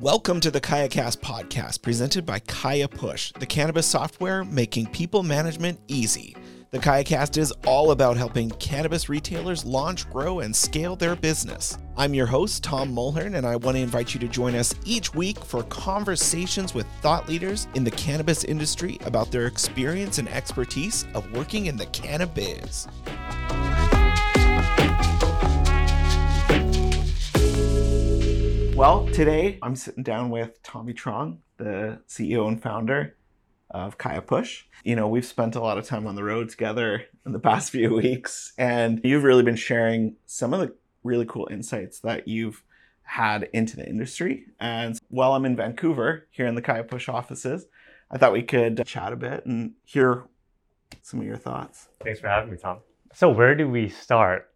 Welcome to the KayaCast podcast, presented by Kaya Push, the cannabis software making people management easy. The KayaCast is all about helping cannabis retailers launch, grow, and scale their business. I'm your host, Tom Mulhern, and I want to invite you to join us each week for conversations with thought leaders in the cannabis industry about their experience and expertise of working in the cannabis. Well, today I'm sitting down with Tommy Truong, the CEO and founder of Kaya Push. You know, we've spent a lot of time on the road together in the past few weeks, and you've really been sharing some of the really cool insights that you've had into the industry. And while I'm in Vancouver, here in the Kaya Push offices, I thought we could chat a bit and hear some of your thoughts. Thanks for having me, Tom. So, where do we start?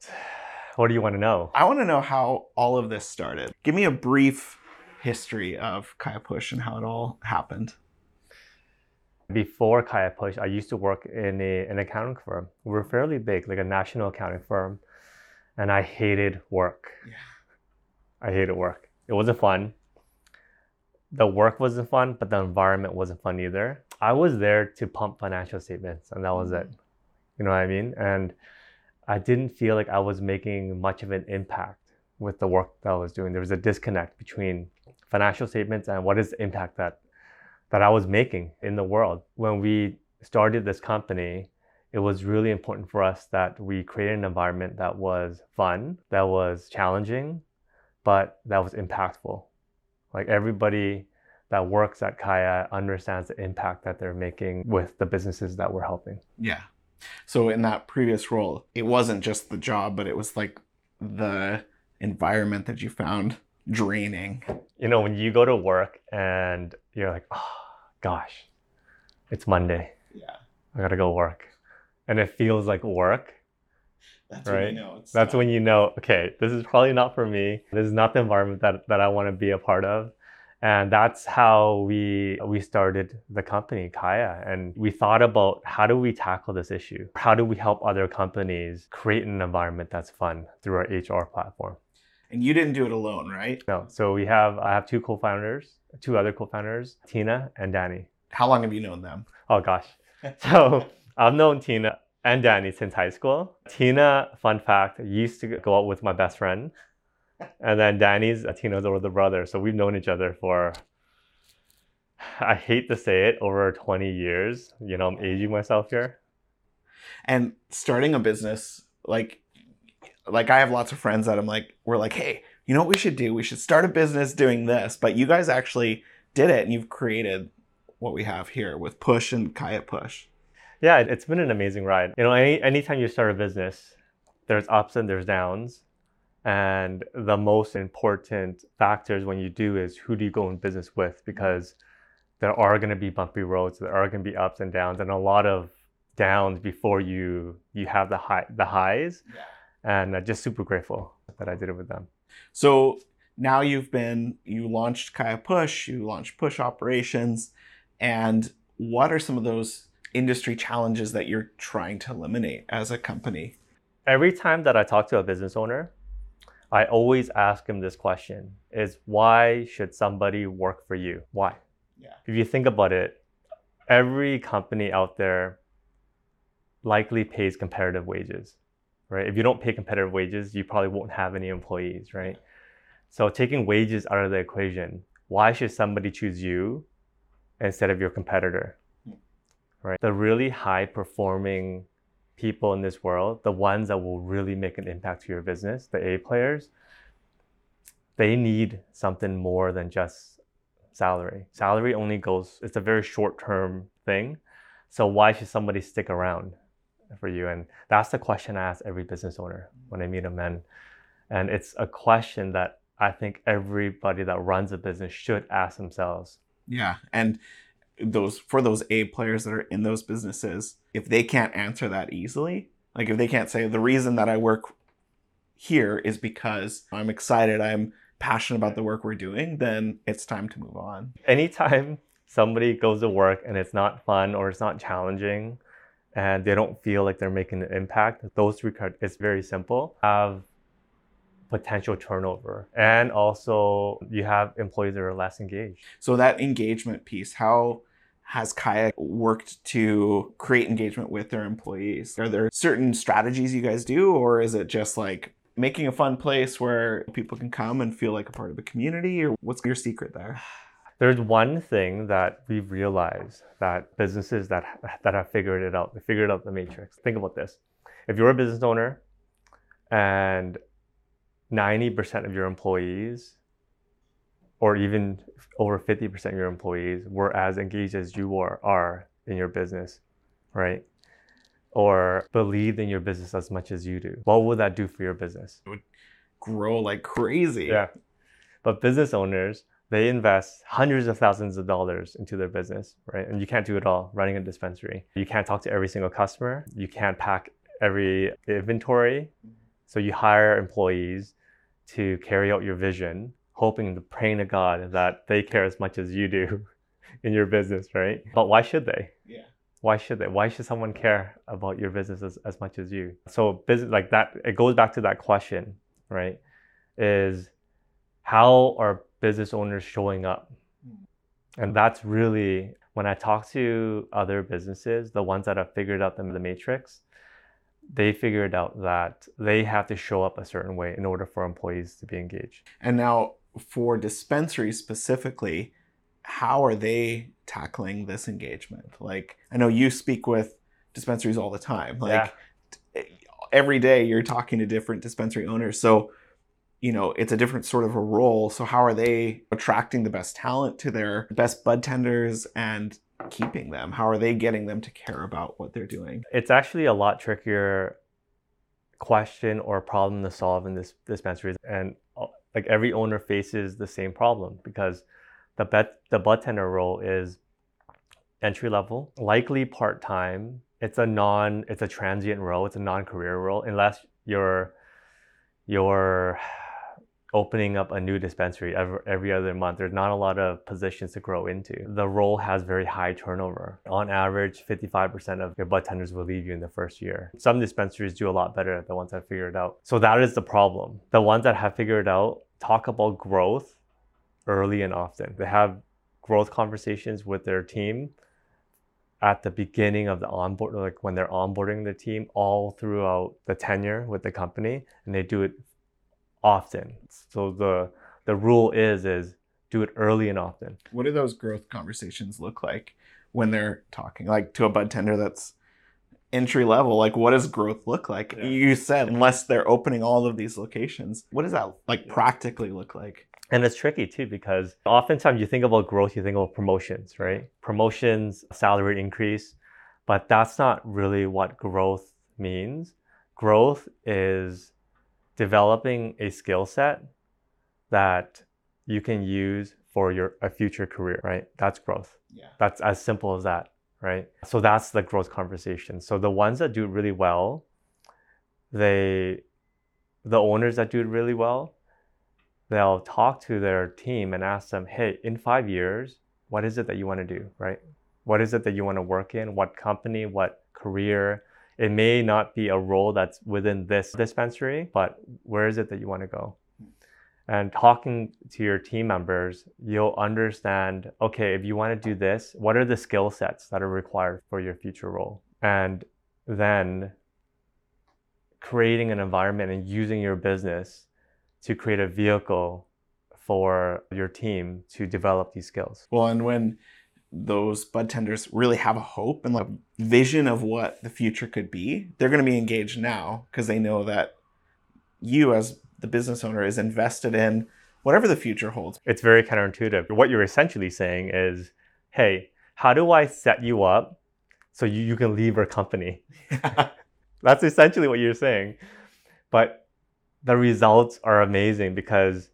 What do you want to know? I want to know how all of this started. Give me a brief history of Kaya Push and how it all happened. Before Kaya Push, I used to work in a, an accounting firm. We were fairly big, like a national accounting firm, and I hated work. Yeah. I hated work. It wasn't fun. The work wasn't fun, but the environment wasn't fun either. I was there to pump financial statements, and that was it. Mm. You know what I mean? And I didn't feel like I was making much of an impact with the work that I was doing. There was a disconnect between financial statements and what is the impact that that I was making in the world. When we started this company, it was really important for us that we created an environment that was fun, that was challenging, but that was impactful. Like everybody that works at Kaya understands the impact that they're making with the businesses that we're helping. Yeah. So in that previous role, it wasn't just the job, but it was like the environment that you found draining. You know, when you go to work and you're like, oh gosh, it's Monday. Yeah. I gotta go work. And it feels like work. That's Right. when you know it's That's not- when you know, okay, this is probably not for me. This is not the environment that, that I want to be a part of. And that's how we we started the company, Kaya. And we thought about how do we tackle this issue? How do we help other companies create an environment that's fun through our HR platform? And you didn't do it alone, right? No. So we have I have two co-founders, two other co-founders, Tina and Danny. How long have you known them? Oh gosh. So I've known Tina and Danny since high school. Tina, fun fact, used to go out with my best friend. And then Danny's Tina's older brother. So we've known each other for I hate to say it, over 20 years. You know, I'm aging myself here. And starting a business, like like I have lots of friends that I'm like, we're like, hey, you know what we should do? We should start a business doing this. But you guys actually did it and you've created what we have here with Push and Kaya Push. Yeah, it's been an amazing ride. You know, any anytime you start a business, there's ups and there's downs. And the most important factors when you do is who do you go in business with? Mm-hmm. Because there are going to be bumpy roads, there are going to be ups and downs, and a lot of downs before you you have the high the highs. Yeah. And I'm just super grateful that I did it with them. So now you've been you launched Kaya Push, you launched Push operations, and what are some of those industry challenges that you're trying to eliminate as a company? every time that I talk to a business owner, I always ask him this question is why should somebody work for you? Why? Yeah. If you think about it, every company out there likely pays competitive wages, right? If you don't pay competitive wages, you probably won't have any employees, right? So taking wages out of the equation, why should somebody choose you instead of your competitor? Hmm. Right? The really high performing people in this world, the ones that will really make an impact to your business, the A players, they need something more than just salary. Salary only goes, it's a very short term thing. So why should somebody stick around for you? And that's the question I ask every business owner when I meet them. And, and it's a question that I think everybody that runs a business should ask themselves. Yeah, and those for those A players that are in those businesses, if they can't answer that easily, like if they can't say the reason that I work here is because I'm excited, I'm passionate about the work we're doing, then it's time to move on. anytime somebody goes to work and it's not fun or it's not challenging and they don't feel like they're making an impact, those three cards, it's very simple. Have potential turnover. And also, you have employees that are less engaged. So, that engagement piece, how has Kaya worked to create engagement with their employees? Are there certain strategies you guys do, or is it just like making a fun place where people can come and feel like a part of a community, or what's your secret there? There's one thing that we've realized that businesses that that have figured it out, they figured out the matrix. Think about this. If you're a business owner and 90% of your employees or even over 50% of your employees were as engaged as you are, are in your business, right? Or believed in your business as much as you do. What would that do for your business? It would grow like crazy. Yeah. But business owners, they invest hundreds of thousands of dollars into their business, right? And you can't do it all running a dispensary. You can't talk to every single customer. You can't pack every inventory. So you hire employees to carry out your vision hoping to praying to God that they care as much as you do in your business, right? But why should they? Yeah. Why should they? Why should someone care about your business as, as much as you? So business like that, it goes back to that question, right? Is how are business owners showing up? Hmm. And that's really when I talk to other businesses, the ones that have figured out the, the matrix, they figured out that they have to show up a certain way in order for employees to be engaged. And now for dispensaries specifically, how are they tackling this engagement? Like, I know you speak with dispensaries all the time. Like, yeah. every day you're talking to different dispensary owners. So, you know, it's a different sort of a role. So, how are they attracting the best talent to their best bud tenders and keeping them? How are they getting them to care about what they're doing? It's actually a lot trickier question or problem to solve in this dispensary. And uh, like every owner faces the same problem because the bet the tender role is entry level, likely part time. It's a non it's a transient role. It's a non career role unless you're you're opening up a new dispensary every, every other month. There's not a lot of positions to grow into. The role has very high turnover. On average, 55% of your bud tenders will leave you in the first year. Some dispensaries do a lot better, the ones that figure it out. So that is the problem. The ones that have figured it out talk about growth early and often. They have growth conversations with their team at the beginning of the onboard, like when they're onboarding the team, all throughout the tenure with the company, and they do it often. So the the rule is is do it early and often. What do those growth conversations look like when they're talking like to a bud tender that's entry level? Like what does growth look like? Yeah. You said unless they're opening all of these locations. What does that like yeah. practically look like? And it's tricky too because oftentimes you think about growth, you think about promotions, right? Promotions, salary increase, but that's not really what growth means. Growth is developing a skill set that you can use for your a future career, right? That's growth. Yeah. That's as simple as that, right? So that's the growth conversation. So the ones that do really well, they the owners that do it really well, they'll talk to their team and ask them, "Hey, in 5 years, what is it that you want to do, right? What is it that you want to work in? What company, what career? It may not be a role that's within this dispensary, but where is it that you want to go? And talking to your team members, you'll understand okay, if you want to do this, what are the skill sets that are required for your future role? And then creating an environment and using your business to create a vehicle for your team to develop these skills. Well, and when those bud tenders really have a hope and like vision of what the future could be, they're going to be engaged now because they know that you as the business owner is invested in whatever the future holds. It's very counterintuitive. What you're essentially saying is, hey, how do I set you up so you, you can leave our company? That's essentially what you're saying. But the results are amazing because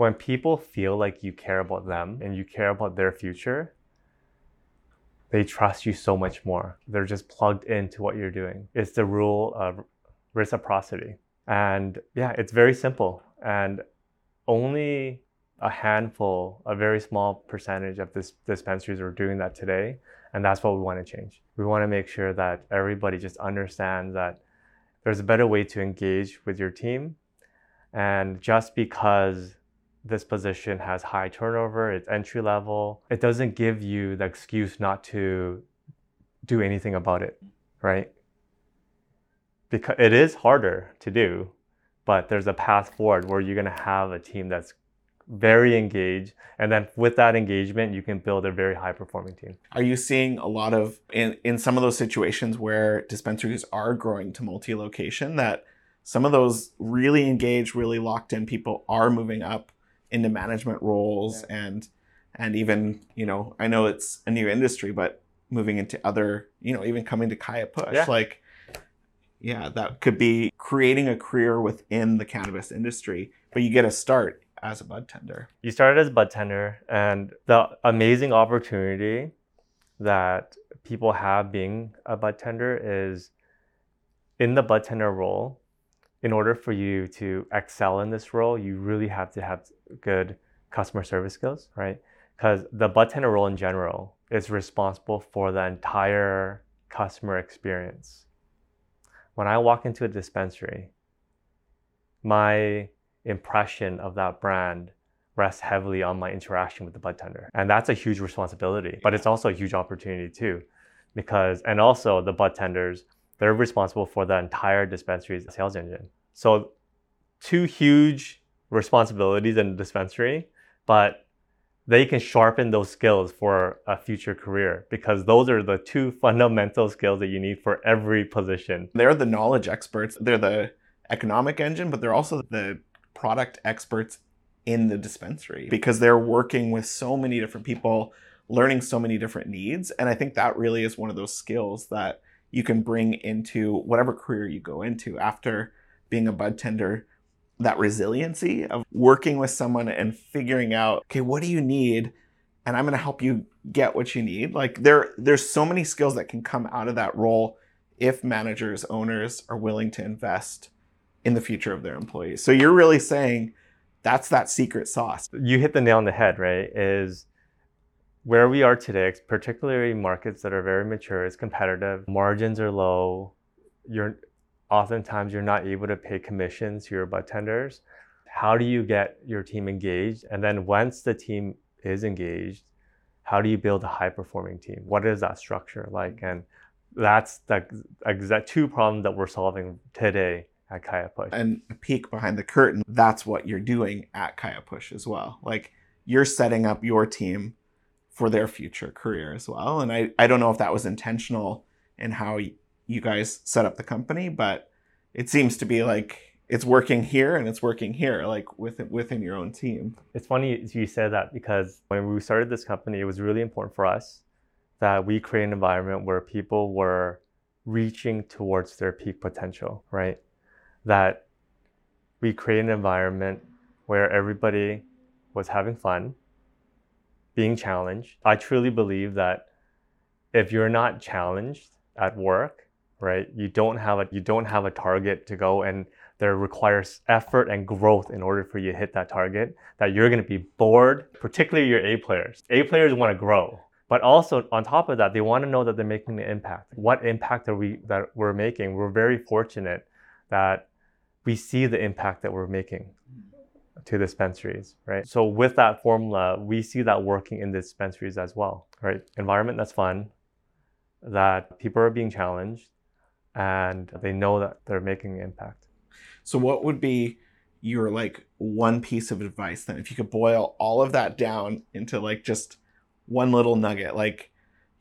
when people feel like you care about them and you care about their future, they trust you so much more. They're just plugged into what you're doing. It's the rule of reciprocity. And yeah, it's very simple. And only a handful, a very small percentage of this dispensaries are doing that today. And that's what we want to change. We want to make sure that everybody just understands that there's a better way to engage with your team And just because this position has high turnover, it's entry level, it doesn't give you the excuse not to do anything about it, right? Because it is harder to do, but there's a path forward where you're going to have a team that's very engaged and then with that engagement you can build a very high performing team are you seeing a lot of in in some of those situations where dispensaries are growing to multi-location that some of those really engaged really locked in people are moving up into management roles yeah. and and even you know i know it's a new industry but moving into other you know even coming to kaya push yeah. like yeah that could be creating a career within the cannabis industry but you get a start as a bud tender you started as a bud tender and the amazing opportunity that people have being a bud tender is in the bud tender role in order for you to excel in this role you really have to have good customer service skills, right? Because the bud tender role in general is responsible for the entire customer experience. When I walk into a dispensary, my impression of that brand rests heavily on my interaction with the bud tender. And that's a huge responsibility, but it's also a huge opportunity too. Because, and also the bud tenders, they're responsible for the entire dispensary's sales engine. So, two huge responsibilities in the dispensary, but they can sharpen those skills for a future career because those are the two fundamental skills that you need for every position. They're the knowledge experts, they're the economic engine, but they're also the product experts in the dispensary because they're working with so many different people, learning so many different needs. And I think that really is one of those skills that you can bring into whatever career you go into after being a bud tender that resiliency of working with someone and figuring out, okay, what do you need? And I'm going to help you get what you need. Like there, there's so many skills that can come out of that role if managers, owners are willing to invest in the future of their employees. So you're really saying that's that secret sauce. You hit the nail on the head, right? Is where we are today, particularly markets that are very mature, is competitive. Margins are low. You're oftentimes you're not able to pay commissions to your bud tenders. How do you get your team engaged? And then once the team is engaged, how do you build a high performing team? What is that structure like? And that's the exact two problems that we're solving today at Kaya Push. And a peek behind the curtain, that's what you're doing at Kaya Push as well. Like you're setting up your team for their future career as well. And I, I don't know if that was intentional in how you guys set up the company, but it seems to be like it's working here and it's working here, like within within your own team. It's funny you said that because when we started this company, it was really important for us that we create an environment where people were reaching towards their peak potential, right? That we create an environment where everybody was having fun, being challenged. I truly believe that if you're not challenged at work, right? You don't have a you don't have a target to go and there requires effort and growth in order for you to hit that target that you're going to be bored, particularly your A players. A players want to grow. But also on top of that, they want to know that they're making an impact. What impact are we that we're making? We're very fortunate that we see the impact that we're making to dispensaries, right? So with that formula, we see that working in dispensaries as well, right? Environment that's fun, that people are being challenged, and they know that they're making an impact. So, what would be your like one piece of advice then? If you could boil all of that down into like just one little nugget, like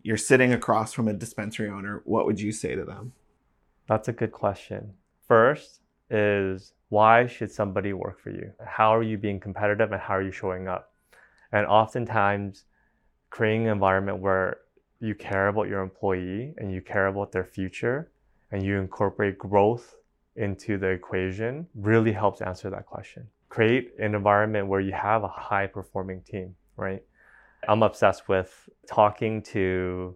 you're sitting across from a dispensary owner, what would you say to them? That's a good question. First is why should somebody work for you? How are you being competitive and how are you showing up? And oftentimes, creating an environment where you care about your employee and you care about their future and you incorporate growth into the equation really helps answer that question. Create an environment where you have a high performing team, right? I'm obsessed with talking to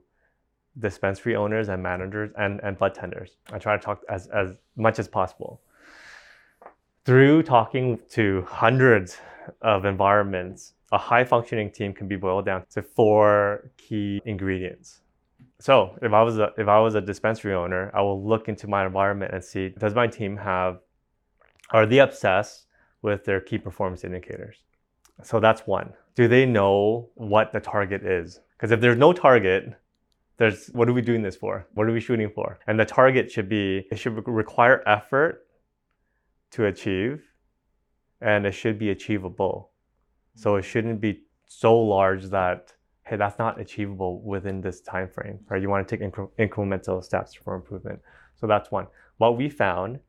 dispensary owners and managers and, and bud tenders. I try to talk as, as much as possible. Through talking to hundreds of environments, a high functioning team can be boiled down to four key ingredients. So if I was a if I was a dispensary owner, I will look into my environment and see does my team have are they obsessed with their key performance indicators. So that's one. Do they know what the target is? Because if there's no target, there's what are we doing this for? What are we shooting for? And the target should be it should require effort to achieve and it should be achievable. So it shouldn't be so large that hey, that's not achievable within this time frame, right? You want to take incre- incremental steps for improvement. So that's one. What we found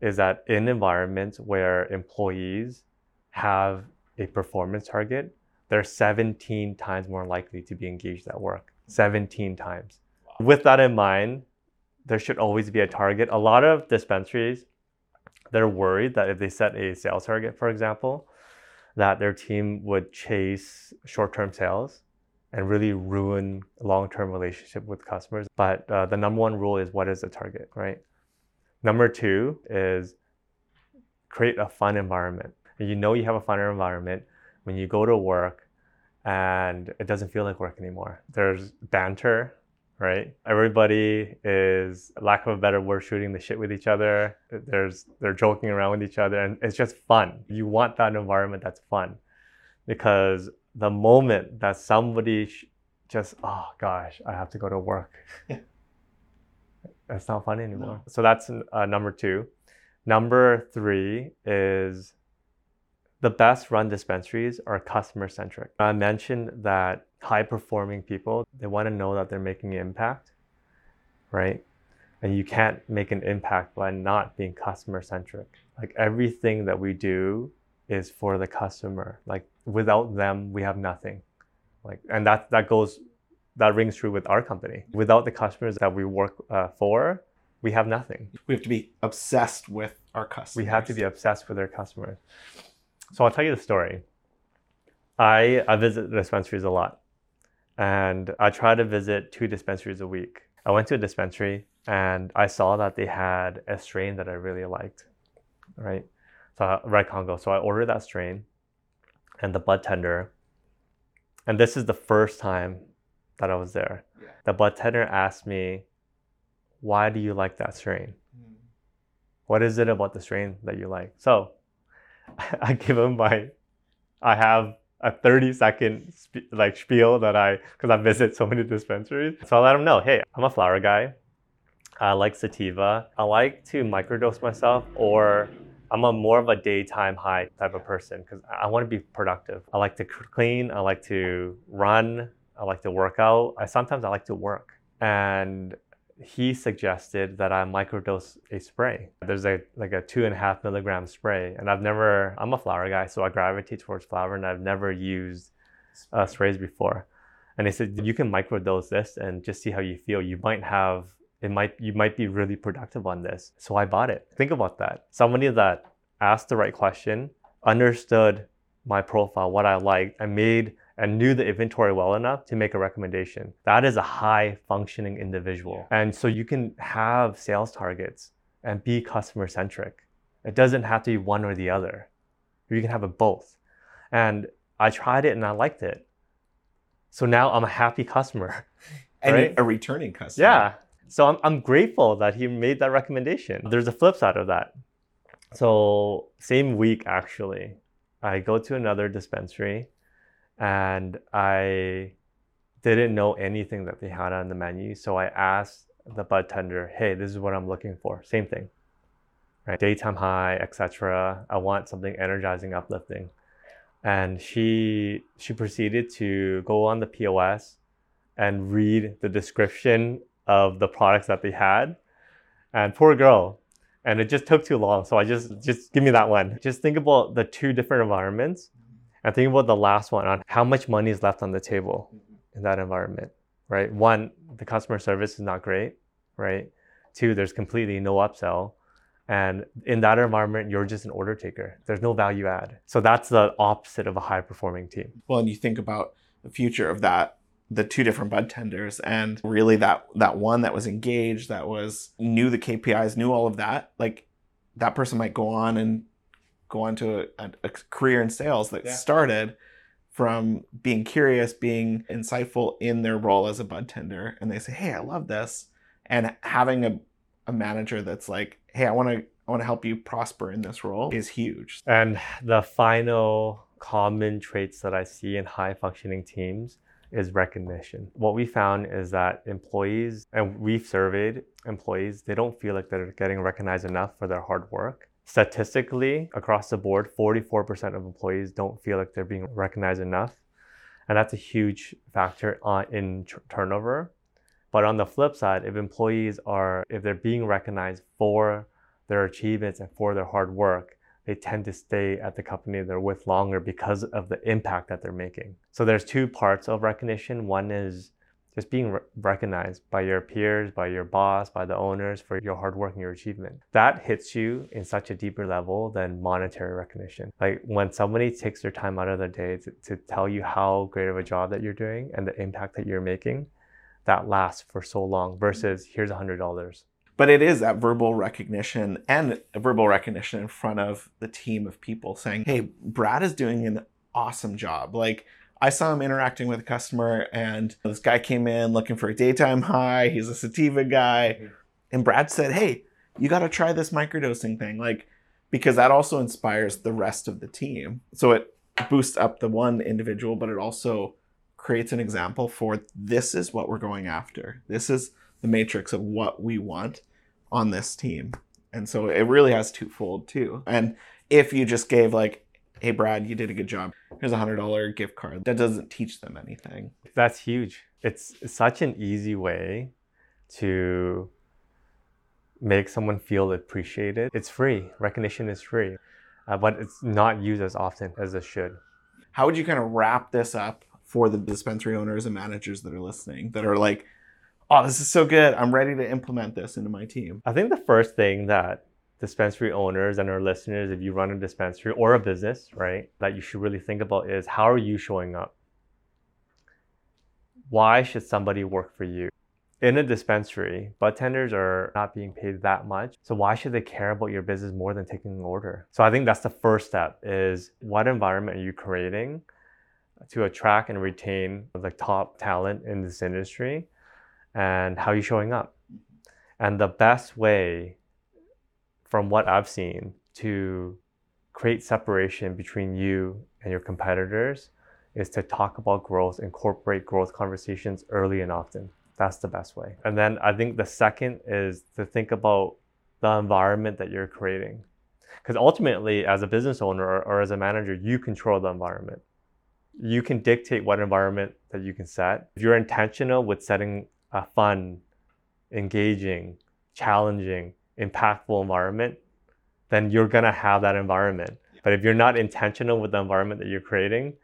is that in environments where employees have a performance target, they're 17 times more likely to be engaged at work. 17 times. Wow. With that in mind, there should always be a target. A lot of dispensaries, they're worried that if they set a sales target, for example, that their team would chase short-term sales and really ruin long-term relationship with customers. But uh, the number one rule is what is the target, right? Number two is create a fun environment. You know you have a fun environment when you go to work and it doesn't feel like work anymore. There's banter, right? Everybody is, lack of a better word, shooting the shit with each other. There's they're joking around with each other, and it's just fun. You want that environment that's fun, because the moment that somebody sh- just oh gosh, I have to go to work. it's not fun anymore. No. So that's uh, number two. Number three is the best run dispensaries are customer centric. I mentioned that high performing people, they want to know that they're making an impact, right? And you can't make an impact by not being customer centric. Like everything that we do is for the customer. Like without them, we have nothing. Like, and that that goes, that rings true with our company. Without the customers that we work uh, for, we have nothing. We have to be obsessed with our customers. We have to be obsessed with our customers. So I'll tell you the story. I, I visit dispensaries a lot, and I try to visit two dispensaries a week. I went to a dispensary and I saw that they had a strain that I really liked, right? So Red Congo. So I ordered that strain and the bud tender. And this is the first time that I was there. Yeah. The bud tender asked me, "Why do you like that strain? Mm. What is it about the strain that you like?" So I give him my, I have a 30 second sp- like spiel that I, because I visit so many dispensaries. So I let him know, hey, I'm a flower guy. I like sativa. I like to microdose myself or I'm a more of a daytime high type of person because I want to be productive. I like to clean. I like to run. I like to work out. I sometimes I like to work. And he suggested that I microdose a spray. There's a like a two and a half milligram spray, and I've never. I'm a flower guy, so I gravitate towards flower, and I've never used uh, sprays before. And he said you can microdose this and just see how you feel. You might have it might you might be really productive on this. So I bought it. Think about that. Somebody that asked the right question, understood my profile, what I liked, and made and knew the inventory well enough to make a recommendation. That is a high functioning individual. And so you can have sales targets and be customer centric. It doesn't have to be one or the other. You can have it both. And I tried it and I liked it. So now I'm a happy customer. And right? a returning customer. Yeah. So I'm, I'm grateful that he made that recommendation. There's a flip side of that. So, same week actually, I go to another dispensary and I didn't know anything that they had on the menu. So I asked the bud tender, "Hey, this is what I'm looking for." Same thing, right? Daytime high, etc. I want something energizing, uplifting. And she she proceeded to go on the POS and read the description of the products that they had. And poor girl, and it just took too long. So I just just give me that one. Just think about the two different environments and think about the last one on how much money is left on the table mm-hmm. in that environment, right? One, the customer service is not great, right? Two, there's completely no upsell. And in that environment, you're just an order taker. There's no value add. So that's the opposite of a high performing team. Well, and you think about the future of that, the two different bud tenders, and really that that one that was engaged, that was knew the KPIs, knew all of that. Like that person might go on and go on to a, a career in sales that yeah. started from being curious, being insightful in their role as a bud tender, and they say, "Hey, I love this," and having a, a manager that's like, "Hey, I want to." I want to help you prosper in this role is huge. And the final common traits that I see in high functioning teams is recognition. What we found is that employees, and we've surveyed employees, they don't feel like they're getting recognized enough for their hard work. Statistically, across the board, 44% of employees don't feel like they're being recognized enough. And that's a huge factor on, in t- turnover. But on the flip side, if employees are, if they're being recognized for their achievements and for their hard work, they tend to stay at the company they're with longer because of the impact that they're making. So there's two parts of recognition. One is just being re- recognized by your peers, by your boss, by the owners for your hard work and your achievement. That hits you in such a deeper level than monetary recognition. Like when somebody takes their time out of their day to, to tell you how great of a job that you're doing and the impact that you're making, that lasts for so long versus here's a hundred dollars but it is that verbal recognition and verbal recognition in front of the team of people saying hey brad is doing an awesome job like i saw him interacting with a customer and this guy came in looking for a daytime high he's a sativa guy mm-hmm. and brad said hey you got to try this microdosing thing like because that also inspires the rest of the team so it boosts up the one individual but it also creates an example for this is what we're going after this is the matrix of what we want on this team. And so it really has twofold too. And if you just gave like, hey Brad, you did a good job. Here's a hundred dollar gift card. That doesn't teach them anything. That's huge. It's such an easy way to make someone feel appreciated. It's free. Recognition is free, uh, but it's not used as often as it should. How would you kind of wrap this up for the dispensary owners and managers that are listening that are like, oh, this is so good. I'm ready to implement this into my team. I think the first thing that dispensary owners and our listeners, if you run a dispensary or a business, right, that you should really think about is how are you showing up? Why should somebody work for you? In a dispensary, bud tenders are not being paid that much. So why should they care about your business more than taking an order? So I think that's the first step is what environment are you creating to attract and retain the top talent in this industry? and how are you're showing up. And the best way, from what I've seen, to create separation between you and your competitors is to talk about growth, incorporate growth conversations early and often. That's the best way. And then I think the second is to think about the environment that you're creating. Because ultimately, as a business owner or, or, as a manager, you control the environment. You can dictate what environment that you can set. If you're intentional with setting a fun, engaging, challenging, impactful environment, then you're gonna have that environment. But if you're not intentional with the environment that you're creating,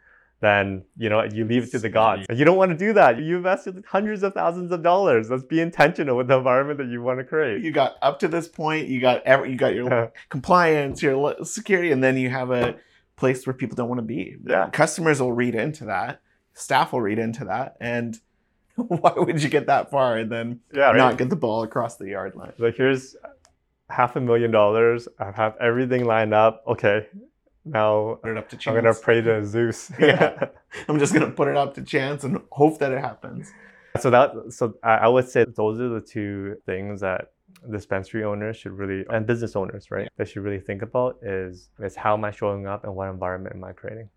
then you know you leave it to the gods. You don't want to do that. You invested hundreds of thousands of dollars. Let's be intentional with the environment that you want to create. You got up to this point. You got every, you got your compliance, your security, and then you have a place where people don't want to be. Yeah. Customers will read into that. Staff will read into that, and why would you get that far and then yeah, right? not get the ball across the yard line? Like here's half a million dollars. I have everything lined up. Okay, now put it up to chance. I'm gonna pray to Zeus. yeah, I'm just gonna put it up to chance and hope that it happens. So that so I would say those are the two things that dispensary owners should really and business owners right yeah. they should really think about is is how am I showing up and what environment am I creating.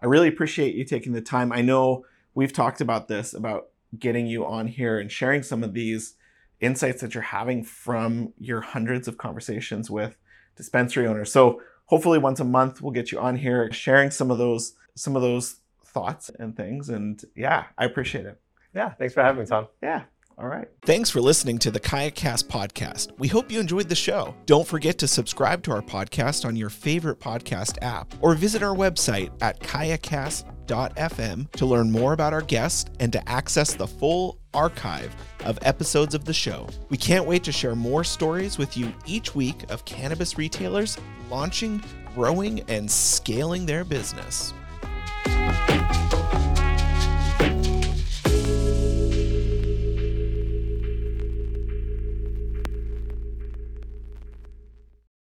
I really appreciate you taking the time. I know we've talked about this about getting you on here and sharing some of these insights that you're having from your hundreds of conversations with dispensary owners. So hopefully once a month we'll get you on here sharing some of those some of those thoughts and things and yeah, I appreciate it. Yeah, thanks for having me, Tom. Yeah. All right. Thanks for listening to the KayaCast podcast. We hope you enjoyed the show. Don't forget to subscribe to our podcast on your favorite podcast app or visit our website at kayacast.fm to learn more about our guests and to access the full archive of episodes of the show. We can't wait to share more stories with you each week of cannabis retailers launching, growing, and scaling their business.